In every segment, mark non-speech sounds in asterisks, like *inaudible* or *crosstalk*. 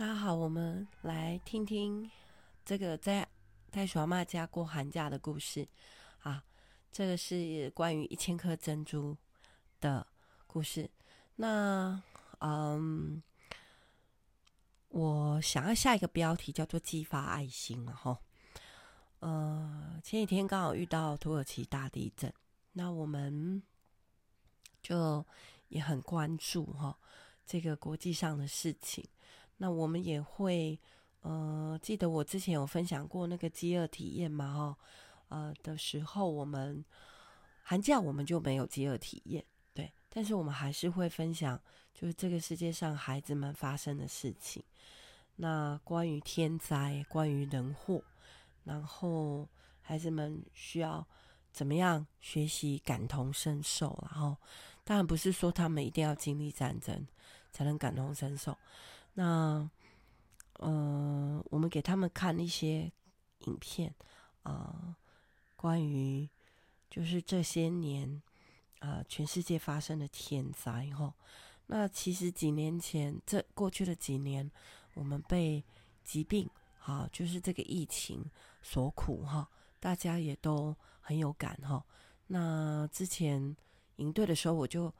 大家好，我们来听听这个在袋鼠阿嬷家过寒假的故事啊。这个是关于一千颗珍珠的故事。那嗯，我想要下一个标题叫做“激发爱心”了哈。呃，前几天刚好遇到土耳其大地震，那我们就也很关注哈这个国际上的事情。那我们也会，呃，记得我之前有分享过那个饥饿体验嘛，哈，呃的时候，我们寒假我们就没有饥饿体验，对，但是我们还是会分享，就是这个世界上孩子们发生的事情，那关于天灾，关于人祸，然后孩子们需要怎么样学习感同身受，然后当然不是说他们一定要经历战争才能感同身受。那，呃，我们给他们看一些影片，啊、关于就是这些年，啊、全世界发生的天灾哈。那其实几年前，这过去的几年，我们被疾病，哈，就是这个疫情所苦哈，大家也都很有感哈。那之前营队的时候，我就。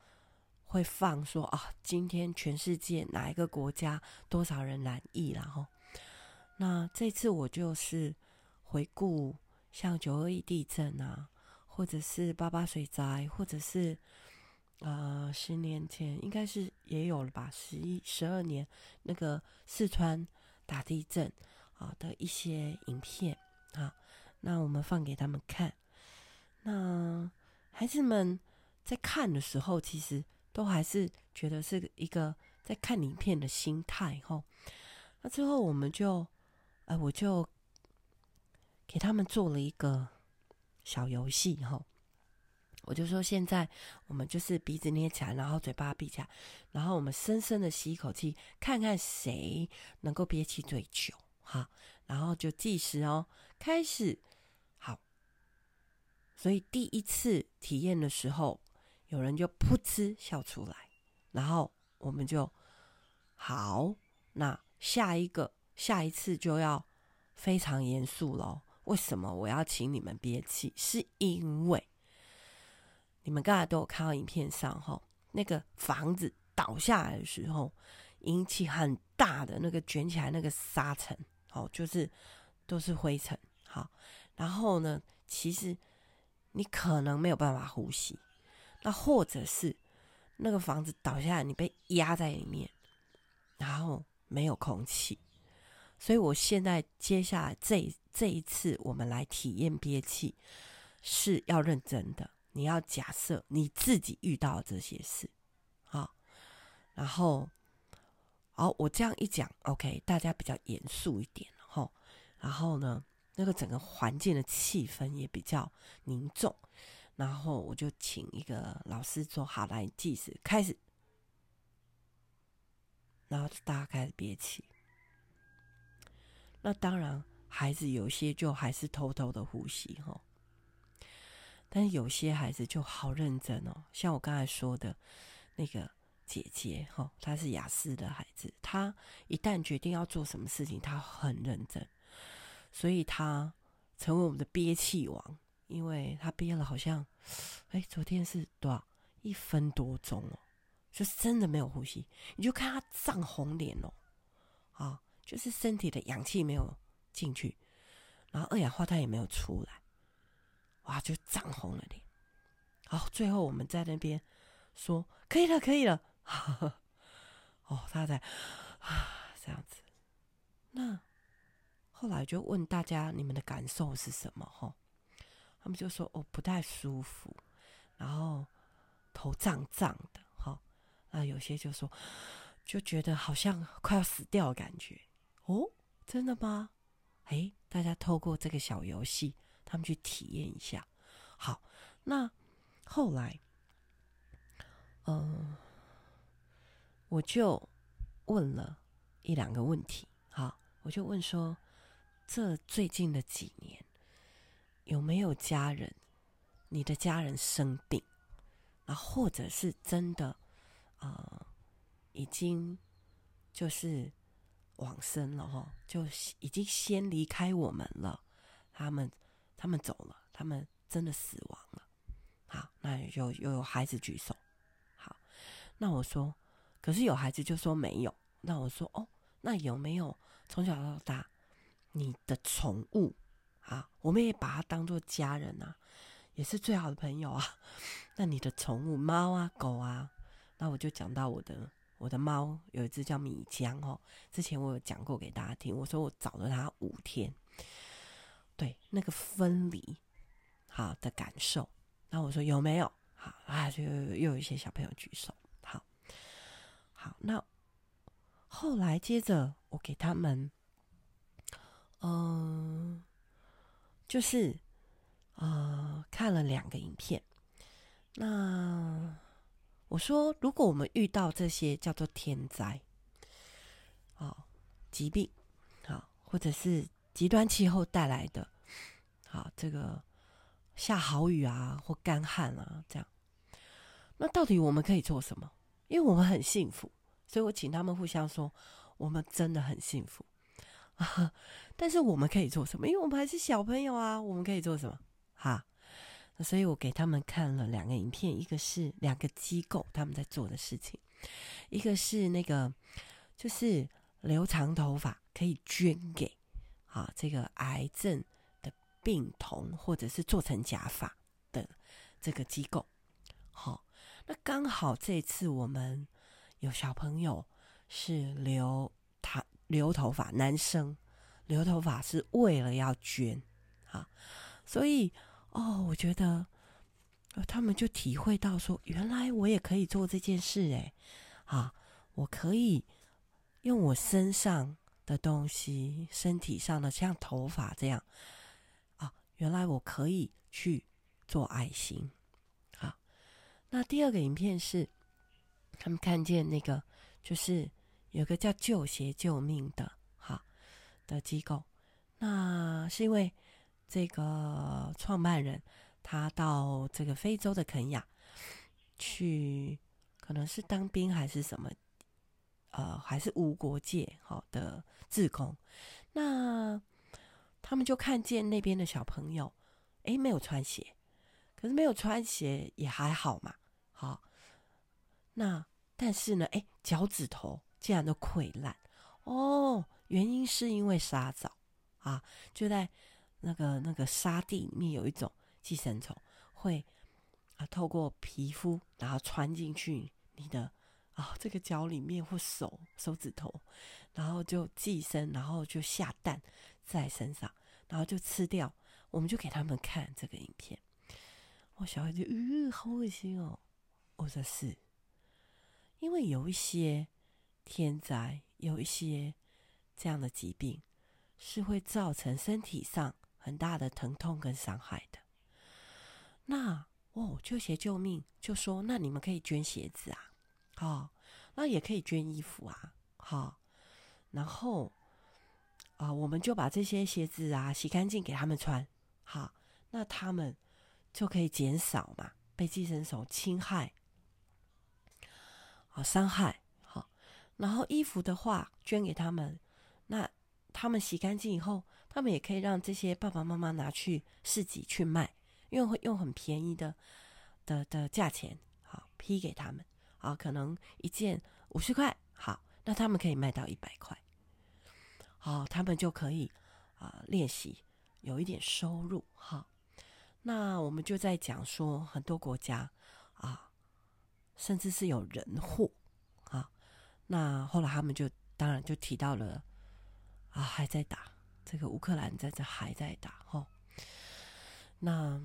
会放说啊，今天全世界哪一个国家多少人染疫，然后，那这次我就是回顾像九二一地震啊，或者是八八水灾，或者是呃十年前应该是也有了吧，十一十二年那个四川大地震啊的一些影片啊，那我们放给他们看，那孩子们在看的时候，其实。都还是觉得是一个在看影片的心态吼，那之后我们就，呃，我就给他们做了一个小游戏吼，我就说现在我们就是鼻子捏起来，然后嘴巴闭起来，然后我们深深的吸一口气，看看谁能够憋气最久哈，然后就计时哦，开始，好，所以第一次体验的时候。有人就噗嗤笑出来，然后我们就好，那下一个下一次就要非常严肃喽。为什么我要请你们憋气？是因为你们刚才都有看到影片上哈，那个房子倒下来的时候，引起很大的那个卷起来那个沙尘，哦，就是都是灰尘。好，然后呢，其实你可能没有办法呼吸。那或者是那个房子倒下来，你被压在里面，然后没有空气。所以我现在接下来这这一次我们来体验憋气是要认真的。你要假设你自己遇到这些事，好，然后好，我这样一讲，OK，大家比较严肃一点，吼，然后呢，那个整个环境的气氛也比较凝重。然后我就请一个老师做好来计时开始，然后大家开始憋气。那当然，孩子有些就还是偷偷的呼吸哈，但有些孩子就好认真哦。像我刚才说的那个姐姐哈，她是雅思的孩子，她一旦决定要做什么事情，她很认真，所以她成为我们的憋气王。因为他憋了好像，哎，昨天是多少？一分多钟哦，就真的没有呼吸。你就看他涨红脸哦，啊，就是身体的氧气没有进去，然后二氧化碳也没有出来，哇，就涨红了脸。好，最后我们在那边说可以了，可以了。呵 *laughs* 呵哦，他在啊这样子。那后来就问大家，你们的感受是什么？哈。他们就说：“哦，不太舒服，然后头胀胀的，哈。那有些就说，就觉得好像快要死掉的感觉。哦，真的吗？诶，大家透过这个小游戏，他们去体验一下。好，那后来，嗯，我就问了一两个问题。好，我就问说，这最近的几年。”有没有家人？你的家人生病，啊，或者是真的，呃，已经就是往生了哈，就已经先离开我们了。他们他们走了，他们真的死亡了。好，那有又有孩子举手。好，那我说，可是有孩子就说没有。那我说哦，那有没有从小到大你的宠物啊？我们也把它当做家人啊，也是最好的朋友啊。*laughs* 那你的宠物猫啊狗啊？那我就讲到我的我的猫有一只叫米浆哦，之前我有讲过给大家听。我说我找了它五天，对那个分离好的感受。那我说有没有？好啊，就又有一些小朋友举手。好，好，那。后来接着我给他们，嗯、就是呃看了两个影片。那我说，如果我们遇到这些叫做天灾，啊，疾病，啊，或者是极端气候带来的，啊，这个下好雨啊或干旱啊这样，那到底我们可以做什么？因为我们很幸福。所以我请他们互相说，我们真的很幸福啊！*laughs* 但是我们可以做什么？因为我们还是小朋友啊，我们可以做什么？哈！所以我给他们看了两个影片，一个是两个机构他们在做的事情，一个是那个就是留长头发可以捐给啊这个癌症的病童，或者是做成假发的这个机构。好，那刚好这次我们。有小朋友是留他留头发，男生留头发是为了要捐啊，所以哦，我觉得他们就体会到说，原来我也可以做这件事诶，啊，我可以用我身上的东西，身体上的像头发这样啊，原来我可以去做爱心啊。那第二个影片是。他们看见那个，就是有个叫“旧鞋救命”的，哈的机构。那是因为这个创办人他到这个非洲的肯亚去，可能是当兵还是什么，呃，还是无国界好的志工。那他们就看见那边的小朋友，诶，没有穿鞋，可是没有穿鞋也还好嘛，好，那。但是呢，哎，脚趾头竟然都溃烂哦！原因是因为沙蚤啊，就在那个那个沙地里面有一种寄生虫，会啊透过皮肤然后穿进去你的啊这个脚里面或手手指头，然后就寄生，然后就下蛋在身上，然后就吃掉。我们就给他们看这个影片，我小孩就嗯，好恶心哦！我说是。因为有一些天灾，有一些这样的疾病，是会造成身体上很大的疼痛跟伤害的。那哦，旧鞋救命，就说那你们可以捐鞋子啊，好、哦，那也可以捐衣服啊，好、然后啊、我们就把这些鞋子啊洗干净给他们穿，好，那他们就可以减少嘛被寄生虫侵害。好伤害，然后衣服的话捐给他们，那他们洗干净以后，他们也可以让这些爸爸妈妈拿去市集去卖，因为会用很便宜的的的价钱，好批给他们，好，可能一件五十块，好，那他们可以卖到一百块，好，他们就可以啊、练习有一点收入，好，那我们就在讲说很多国家啊。甚至是有人祸，那后来他们就当然就提到了啊，还在打这个乌克兰在这还在打哈。那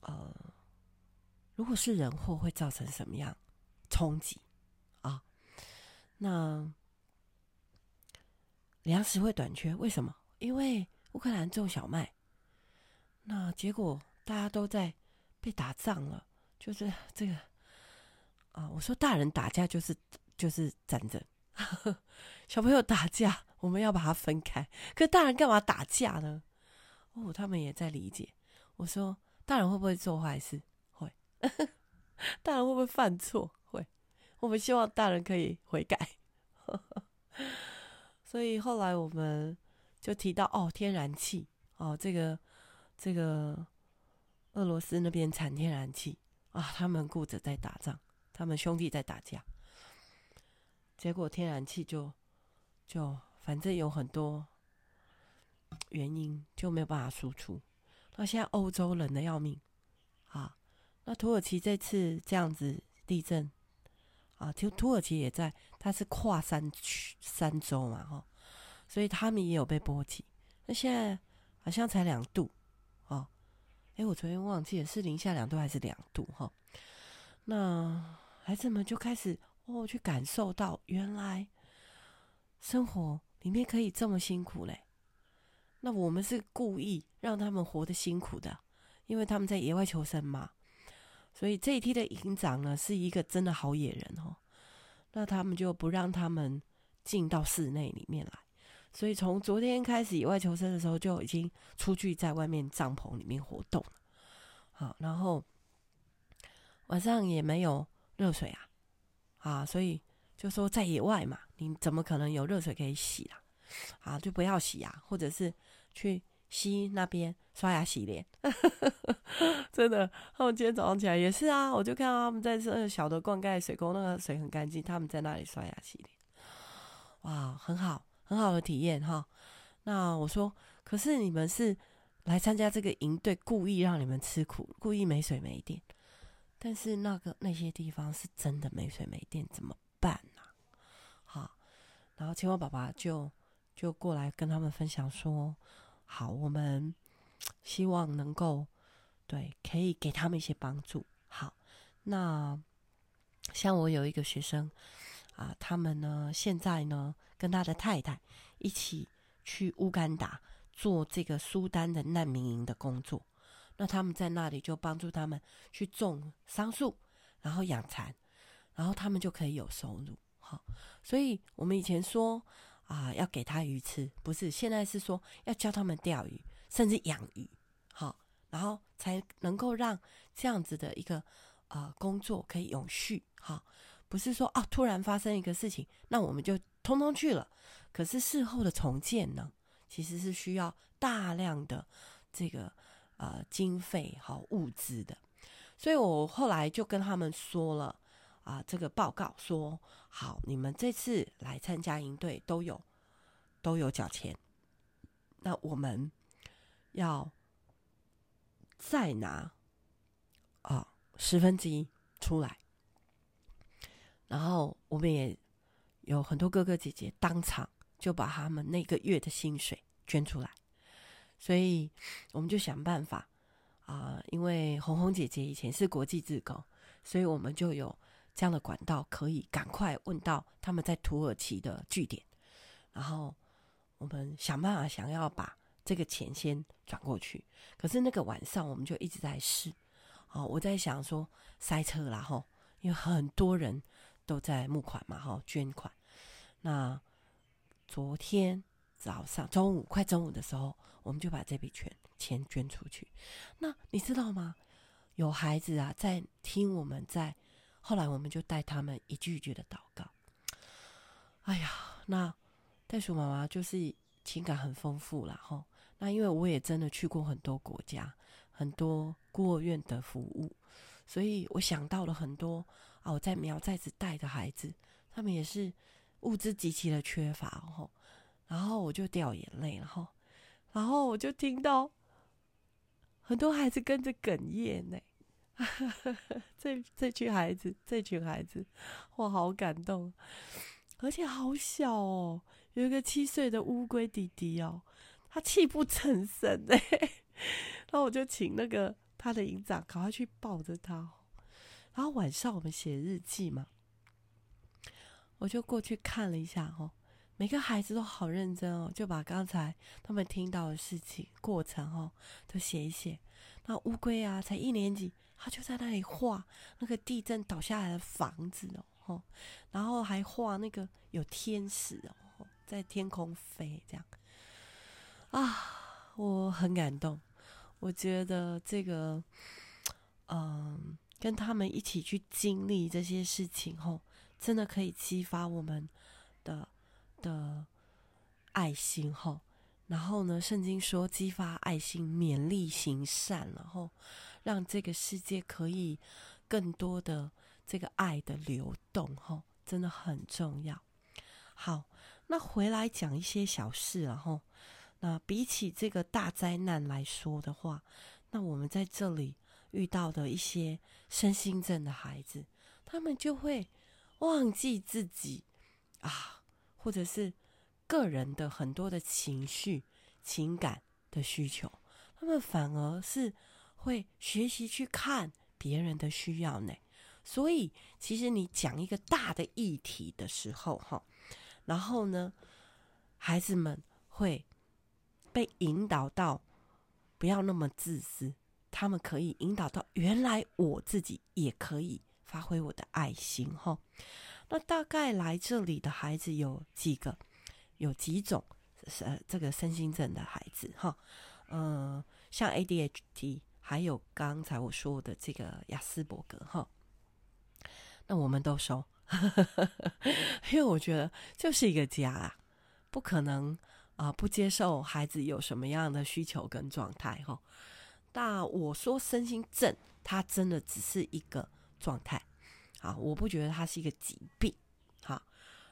呃，如果是人祸会造成什么样冲击啊？那粮食会短缺，为什么？因为乌克兰种小麦，那结果大家都在被打仗了，就是这个。啊，我说大人打架就是就是战争，小朋友打架我们要把它分开。可大人干嘛打架呢？哦，他们也在理解。我说大人会不会做坏事？会。*laughs* 大人会不会犯错？会。我们希望大人可以悔改。*laughs* 所以后来我们就提到哦，天然气哦，这个这个俄罗斯那边产天然气啊，他们顾着在打仗，他们兄弟在打架，结果天然气就就反正有很多原因就没有办法输出，那现在欧洲冷得要命啊，那土耳其这次这样子地震。啊，就土耳其也在，它是跨山区三州嘛，哈，所以他们也有被波及。那现在好像才两度，哦，哎，我昨天忘记了是零下两度还是两度，哈。那孩子们就开始哦，去感受到原来生活里面可以这么辛苦嘞。那我们是故意让他们活得辛苦的，因为他们在野外求生嘛。所以这一梯的营长呢，是一个真的好野人哦。那他们就不让他们进到室内里面来，所以从昨天开始野外求生的时候，就已经出去在外面帐篷里面活动。好，然后晚上也没有热水啊，啊，所以就说在野外嘛，你怎么可能有热水可以洗啊？啊，就不要洗啊，或者是去。西那边刷牙洗脸，*laughs* 真的。他们今天早上起来也是啊，我就看到他们在这小的灌溉水沟，那个水很干净，他们在那里刷牙洗脸。哇，很好，很好的体验哈。那我说，可是你们是来参加这个营队，故意让你们吃苦，故意没水没电。但是那个那些地方是真的没水没电，怎么办呢？好，然后青蛙爸爸就就过来跟他们分享说。好，我们希望能够对，可以给他们一些帮助。好，那像我有一个学生啊，他们呢现在呢跟他的太太一起去乌干达做这个苏丹的难民营的工作。那他们在那里就帮助他们去种桑树，然后养蚕，然后他们就可以有收入。好，所以我们以前说。啊，要给他鱼吃，不是，现在是说要教他们钓鱼，甚至养鱼，好，然后才能够让这样子的一个呃工作可以永续，好，不是说啊突然发生一个事情，那我们就通通去了，可是事后的重建呢，其实是需要大量的这个呃经费和物资的，所以我后来就跟他们说了。啊，这个报告说好，你们这次来参加营队都有都有缴钱，那我们要再拿啊十分之一出来，然后我们也有很多哥哥姐姐当场就把他们那个月的薪水捐出来，所以我们就想办法啊，因为红红姐姐以前是国际志工，所以我们就有。这样的管道可以赶快问到他们在土耳其的据点，然后我们想办法想要把这个钱先转过去。可是那个晚上我们就一直在试，哦，我在想说塞车啦吼，因为很多人都在募款嘛哈，捐款。那昨天早上中午快中午的时候，我们就把这笔钱钱捐出去。那你知道吗？有孩子啊在听我们在。后来我们就带他们一句一句的祷告。哎呀，那袋鼠妈妈就是情感很丰富了哈。那因为我也真的去过很多国家，很多孤儿院的服务，所以我想到了很多啊。我在苗寨子带的孩子，他们也是物资极其的缺乏哈。然后我就掉眼泪，然后，然后我就听到很多孩子跟着哽咽呢。*laughs* 这这群孩子，这群孩子，我好感动，而且好小哦，有一个七岁的乌龟弟弟哦，他泣不成声哎，*laughs* 然后我就请那个他的营长赶快去抱着他，然后晚上我们写日记嘛，我就过去看了一下哦，每个孩子都好认真哦，就把刚才他们听到的事情过程哦都写一写，那乌龟啊才一年级。他就在那里画那个地震倒下来的房子哦，然后还画那个有天使哦，在天空飞这样啊，我很感动。我觉得这个，嗯，跟他们一起去经历这些事情后，真的可以激发我们的的爱心后，然后呢，圣经说激发爱心，勉励行善，然后让这个世界可以更多的这个爱的流动，吼，真的很重要。好，那回来讲一些小事，然后那比起这个大灾难来说的话，那我们在这里遇到的一些身心症的孩子，他们就会忘记自己啊，或者是个人的很多的情绪、情感的需求，他们反而是会学习去看别人的需要呢。所以，其实你讲一个大的议题的时候，哈，然后呢，孩子们会被引导到不要那么自私，他们可以引导到原来我自己也可以发挥我的爱心，哈。那大概来这里的孩子有几个，有几种，呃，这个身心症的孩子，哈，呃，像 ADHD，还有刚才我说的这个亚斯伯格，哈。那我们都收，*laughs* 因为我觉得就是一个家啊，不可能啊、不接受孩子有什么样的需求跟状态哈。那我说身心症，它真的只是一个状态啊，我不觉得它是一个疾病，好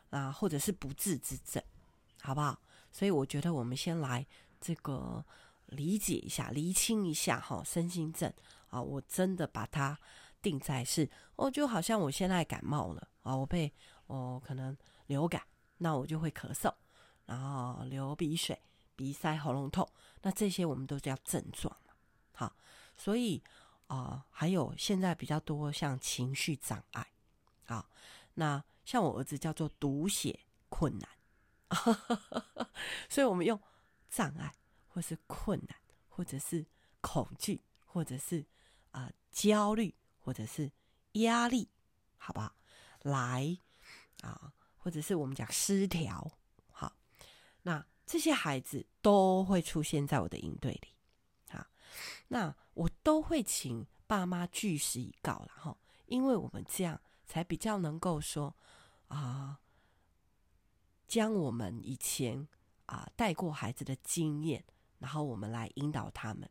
啊，或者是不治之症，好不好？所以我觉得我们先来这个理解一下、厘清一下哈，身心症啊，我真的把它。定在是哦，就好像我现在感冒了啊，我被哦可能流感，那我就会咳嗽，然后流鼻水、鼻塞、喉咙痛，那这些我们都叫症状。好，所以、呃，还有现在比较多像情绪障碍，啊，那像我儿子叫做读写困难，*laughs* 所以我们用障碍，或是困难，或者是恐惧，或者是啊、焦虑。或者是压力，好不好？来啊，或者是我们讲失调，好，那这些孩子都会出现在我的营队里，那我都会请爸妈据实以告了哈，因为我们这样才比较能够说啊，将我们以前啊带过孩子的经验，然后我们来引导他们。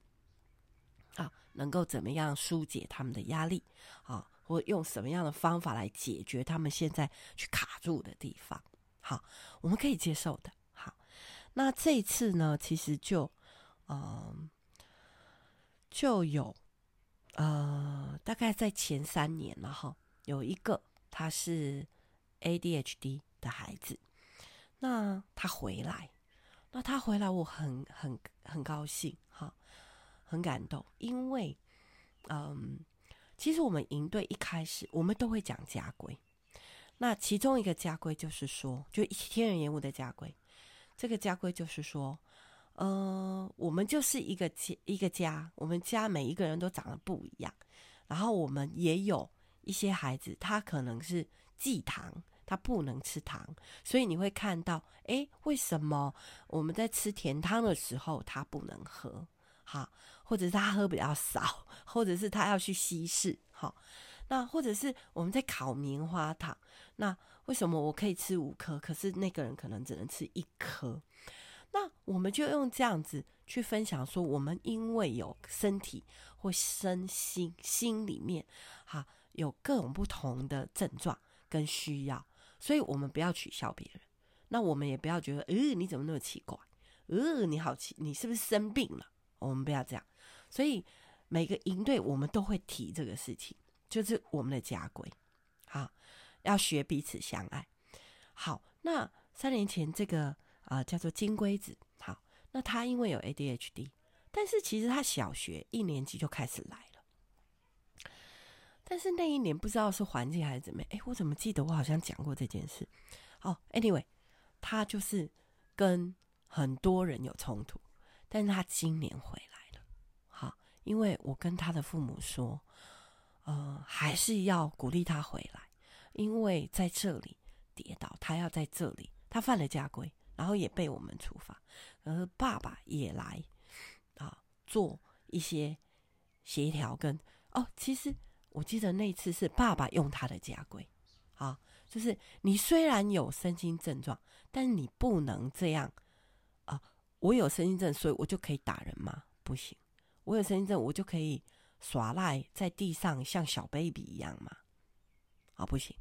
啊，能够怎么样疏解他们的压力啊，或用什么样的方法来解决他们现在去卡住的地方？好，我们可以接受的。好，那这一次呢，其实就，嗯、就有，呃，大概在前三年了哈，有一个他是 ADHD 的孩子，那他回来，那他回来，我很很很高兴哈。很感动，因为，嗯，其实我们营队一开始，我们都会讲家规。那其中一个家规就是说，就一天人延误的家规。这个家规就是说，呃，我们就是一个家，一个家，我们家每一个人都长得不一样。然后我们也有一些孩子，他可能是忌糖，他不能吃糖，所以你会看到，诶，为什么我们在吃甜汤的时候，他不能喝？好，或者是他喝比较少，或者是他要去稀释，好，那或者是我们在烤棉花糖，那为什么我可以吃五颗，可是那个人可能只能吃一颗？那我们就用这样子去分享说，我们因为有身体或身心心里面，哈，有各种不同的症状跟需要，所以我们不要取笑别人，那我们也不要觉得，呃，你怎么那么奇怪？呃，你好奇，你是不是生病了？我们不要这样，所以每个营队我们都会提这个事情，就是我们的家规，好，要学彼此相爱。好，那三年前这个啊、叫做金龟子，好，那他因为有 ADHD，但是其实他小学一年级就开始来了，但是那一年不知道是环境还是怎么样，哎，我怎么记得我好像讲过这件事？哦，anyway，他就是跟很多人有冲突。但是他今年回来了，好，因为我跟他的父母说，呃，还是要鼓励他回来，因为在这里跌倒，他要在这里，他犯了家规，然后也被我们处罚，然后爸爸也来啊，做一些协调跟哦，其实我记得那次是爸爸用他的家规，啊，就是你虽然有身心症状，但是你不能这样啊，我有身心症，所以我就可以打人吗？不行，我有身心症，我就可以耍赖在地上像小 baby 一样吗？啊，不行。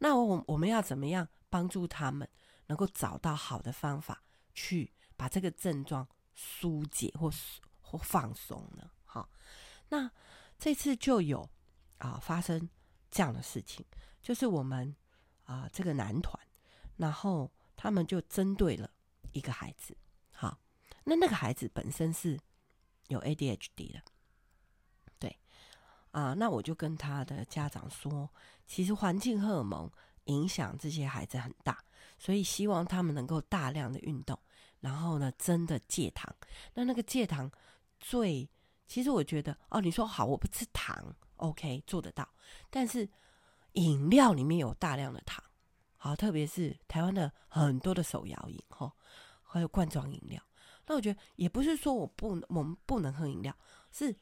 那我我们要怎么样帮助他们能够找到好的方法去把这个症状疏解或或放松呢？好，那这次就有啊发生这样的事情，就是我们啊这个男团，然后他们就针对了一个孩子，好，那那个孩子本身是有 ADHD 的，对，啊，那我就跟他的家长说，其实环境荷尔蒙影响这些孩子很大，所以希望他们能够大量的运动，然后呢，真的戒糖。那那个戒糖最，其实我觉得哦，你说好，我不吃糖，OK，做得到。但是饮料里面有大量的糖，好，特别是台湾的很多的手摇饮，哈，还有罐装饮料。那我觉得也不是说我不，我们不能喝饮料，是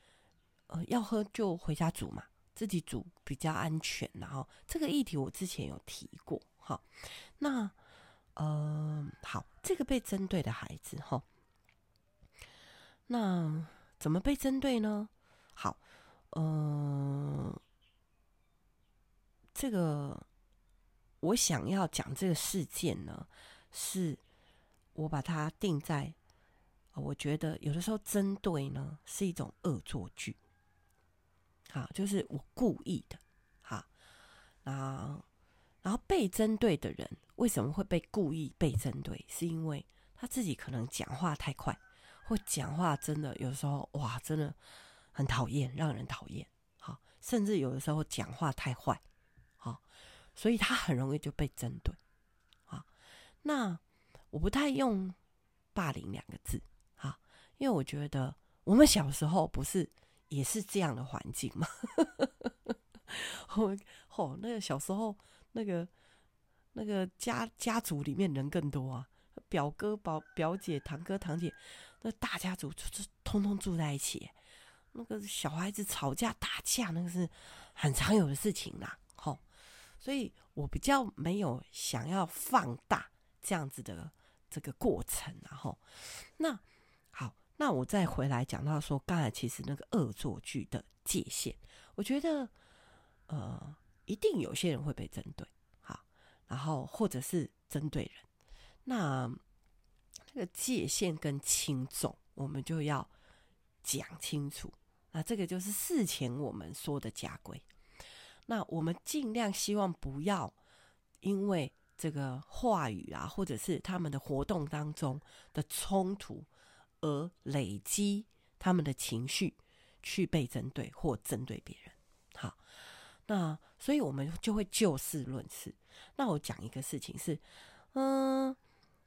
呃，要喝就回家煮嘛。自己煮比较安全，然后这个议题我之前有提过，哈，那呃好，这个被针对的孩子哈，那怎么被针对呢？好，嗯、这个我想要讲这个事件呢，是我把它定在，我觉得有的时候针对呢是一种恶作剧。好，就是我故意的，好，然后，然后被针对的人为什么会被故意被针对？是因为他自己可能讲话太快，或讲话真的有时候哇，真的很讨厌，让人讨厌，好，甚至有的时候讲话太坏，好，所以他很容易就被针对，好，那我不太用霸凌两个字，好，因为我觉得我们小时候不是。也是这样的环境嘛？*laughs* 哦，哦，那个小时候，那个那个家家族里面人更多啊，表哥、表表姐、堂哥、堂姐，那大家族就是通通住在一起。那个小孩子吵架打架，那个是很常有的事情啦。吼，所以我比较没有想要放大这样子的这个过程，然后那好。那我再回来讲到说，刚才其实那个恶作剧的界限，我觉得，呃，一定有些人会被针对，好，然后或者是针对人，那这个界限跟轻重，我们就要讲清楚。那这个就是事前我们说的家规。那我们尽量希望不要因为这个话语啊，或者是他们的活动当中的冲突。而累积他们的情绪，去被针对或针对别人。好，那所以我们就会就事论事。那我讲一个事情是，嗯，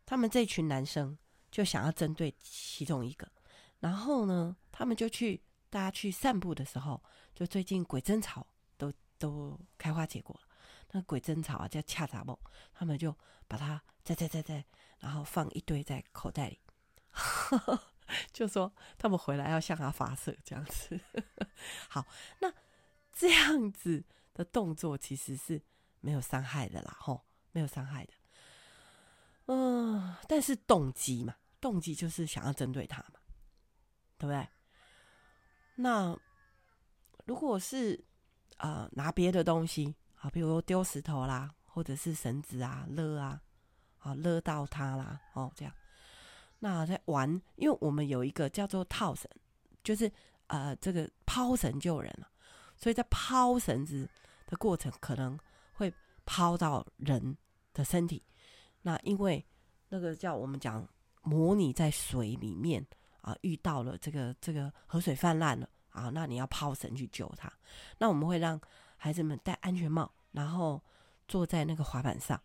他们这群男生就想要针对其中一个，然后呢，他们就去大家去散步的时候，就最近鬼针草都都开花结果了。那鬼针草啊叫恰杂木，他们就把它摘摘摘摘，然后放一堆在口袋里。*laughs* 就说他们回来要向他发射这样子，*laughs* 好，那这样子的动作其实是没有伤害的啦，吼，没有伤害的。嗯、但是动机嘛，动机就是想要针对他嘛，对不对？那如果是啊、拿别的东西啊，比如丢石头啦，或者是绳子啊勒啊，啊勒到他啦，哦这样。那在玩，因为我们有一个叫做套绳，就是呃，这个抛绳救人了，所以在抛绳子的过程可能会抛到人的身体。那因为那个叫我们讲模拟在水里面啊，遇到了这个这个河水泛滥了啊，那你要抛绳去救他。那我们会让孩子们戴安全帽，然后坐在那个滑板上。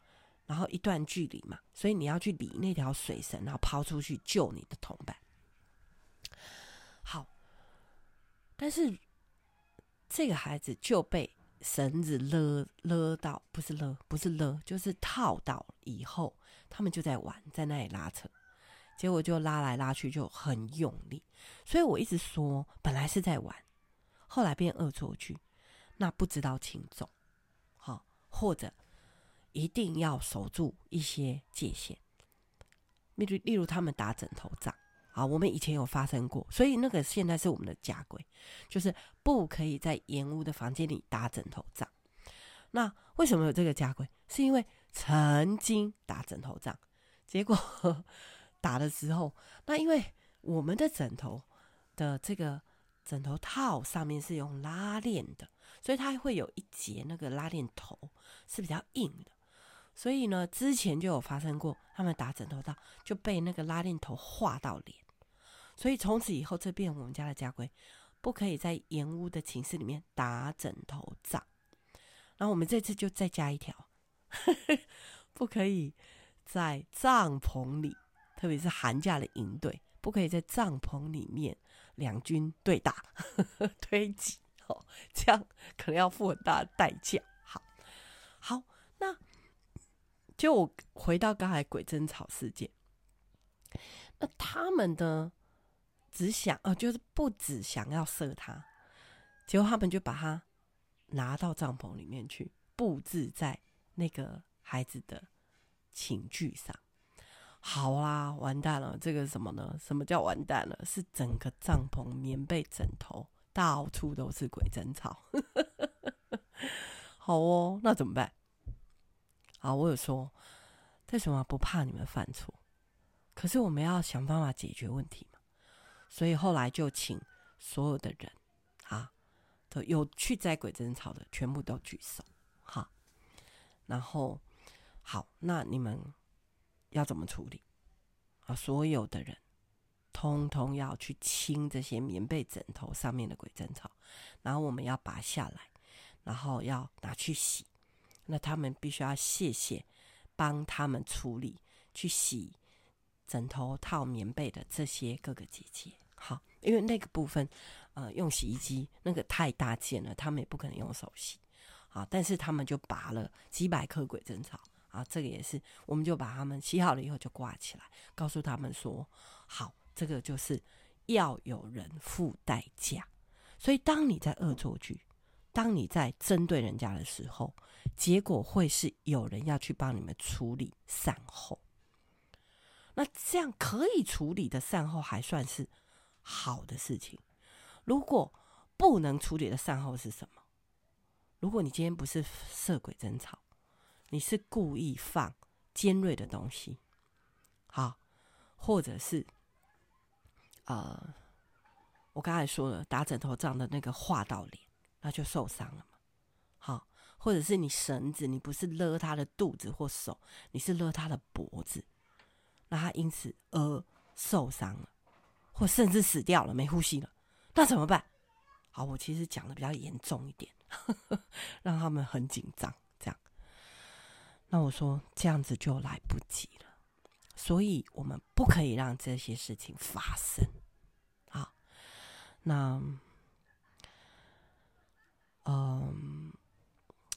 然后一段距离嘛，所以你要去理那条水绳，然后抛出去救你的同伴。好，但是这个孩子就被绳子勒勒到，不是勒，不是勒，就是套到以后，他们就在玩，在那里拉扯，结果就拉来拉去就很用力。所以我一直说，本来是在玩，后来变恶作剧，那不知道轻重，好，或者。一定要守住一些界限。例如例如他们打枕头仗，啊，我们以前有发生过，所以那个现在是我们的家规，就是不可以在延屋的房间里打枕头仗。那为什么有这个家规？是因为曾经打枕头仗，结果 *laughs* 打的时候，那因为我们的枕头的这个枕头套上面是用拉链的，所以它会有一节那个拉链头是比较硬的。所以呢，之前就有发生过，他们打枕头仗就被那个拉链头划到脸。所以从此以后，这变我们家的家规，不可以在延屋的寝室里面打枕头仗。然后我们这次就再加一条，*laughs* 不可以在帐篷里，特别是寒假的营队，不可以在帐篷里面两军对打、*laughs* 推挤哦，这样可能要付很大的代价。好，好，那。就我回到刚才鬼争吵事件，那他们呢，只想哦，就是不只想要射他，结果他们就把他拿到帐篷里面去布置在那个孩子的寝具上。好啦，完蛋了！这个什么呢？什么叫完蛋了？是整个帐篷棉被枕头到处都是鬼针草。*laughs* 好哦，那怎么办？啊，我有说，为什么不怕你们犯错？可是我们要想办法解决问题。所以后来就请所有的人，啊，都有去摘鬼针草的，全部都举手，好。然后，好，那你们要怎么处理？啊，所有的人，通通要去清这些棉被枕头上面的鬼针草，然后我们要拔下来，然后要拿去洗。那他们必须要谢谢帮他们处理、去洗枕头套、棉被的这些哥哥姐姐。好，因为那个部分，呃，用洗衣机那个太大件了，他们也不可能用手洗。好，但是他们就拔了几百颗鬼针草啊，这个也是，我们就把他们洗好了以后就挂起来，告诉他们说：好，这个就是要有人付代价。所以，当你在恶作剧。当你在针对人家的时候，结果会是有人要去帮你们处理善后。那这样可以处理的善后还算是好的事情。如果不能处理的善后是什么？如果你今天不是色鬼争吵，你是故意放尖锐的东西，好，或者是呃，我刚才说了打枕头仗的那个划到脸。那就受伤了嘛，好，或者是你绳子，你不是勒他的肚子或手，你是勒他的脖子，那他因此而受伤了，或甚至死掉了，没呼吸了，那怎么办？好，我其实讲的比较严重一点，呵呵，让他们很紧张，这样。那我说这样子就来不及了，所以我们不可以让这些事情发生，好，那。嗯，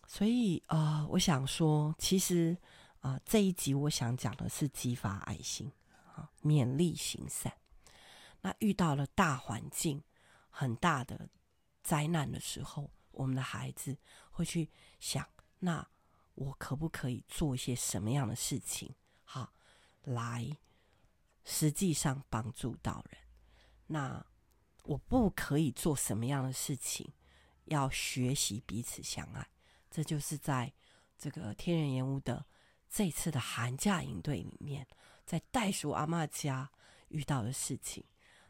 所以啊、我想说，其实啊、这一集我想讲的是激发爱心啊，勉励行善。那遇到了大环境很大的灾难的时候，我们的孩子会去想：那我可不可以做一些什么样的事情，好，来实际上帮助到人？那我不可以做什么样的事情？要学习彼此相爱，这就是在这个天人延屋的这次的寒假营队里面，在袋鼠阿嬷家遇到的事情，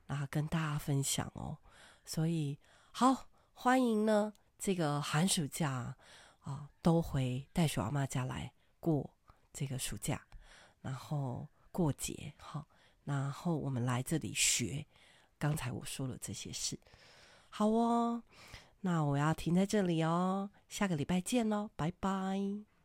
那跟大家分享哦。所以好，欢迎呢这个寒暑假啊、都回袋鼠阿妈家来过这个暑假，然后过节哈、然后我们来这里学刚才我说的这些事，好哦。那我要停在这里哦，下个礼拜见喽，拜拜。